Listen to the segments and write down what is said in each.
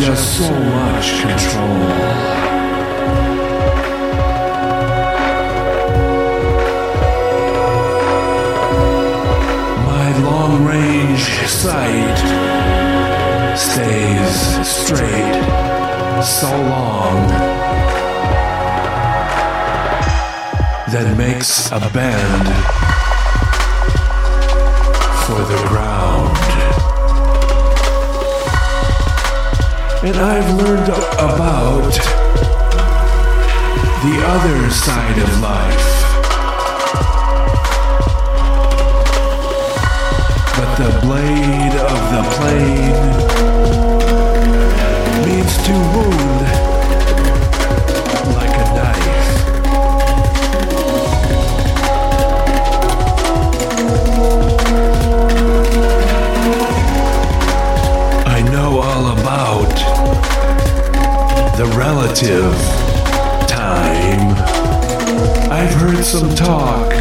just so much control. My long range sight stays straight so long, then makes a bend for the ground. And I've learned about the other side of life. Time. I've heard some talk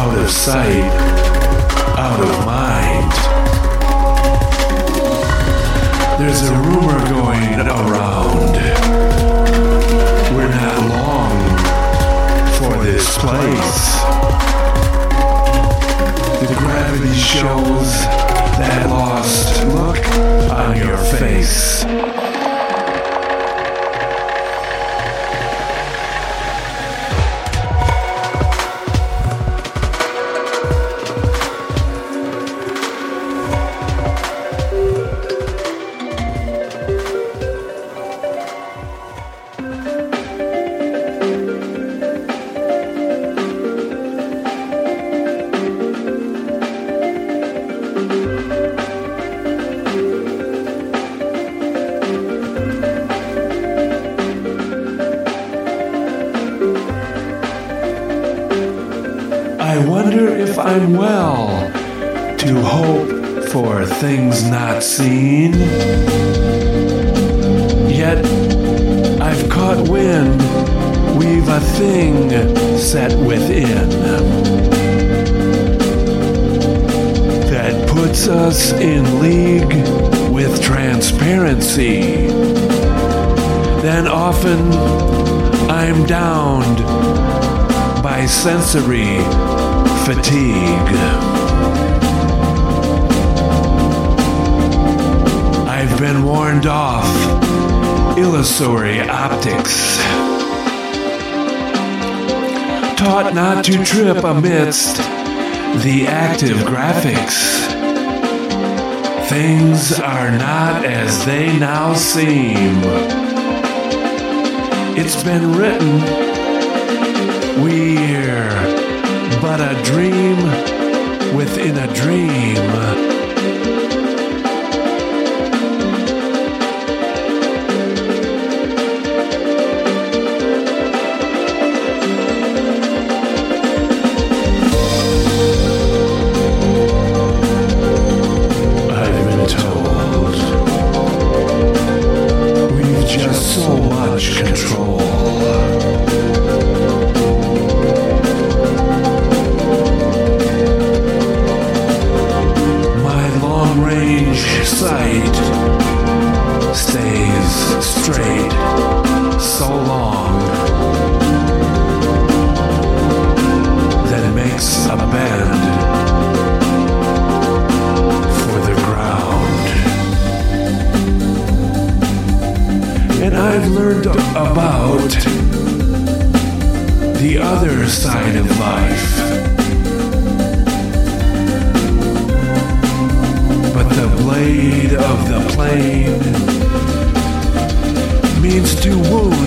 out of sight, out of mind. There's a rumor going around. We're not long for this place. The gravity shows that lost look on your face. I wonder if I'm well to hope for things not seen. Yet I've caught wind, we've a thing set within that puts us in league with transparency. Then often I'm downed by sensory fatigue. I've been warned off illusory optics. Taught not to trip amidst the active graphics. Things are not as they now seem. It's been written we're but a dream within a dream. Learned about the other side of life. But the blade of the plane means to wound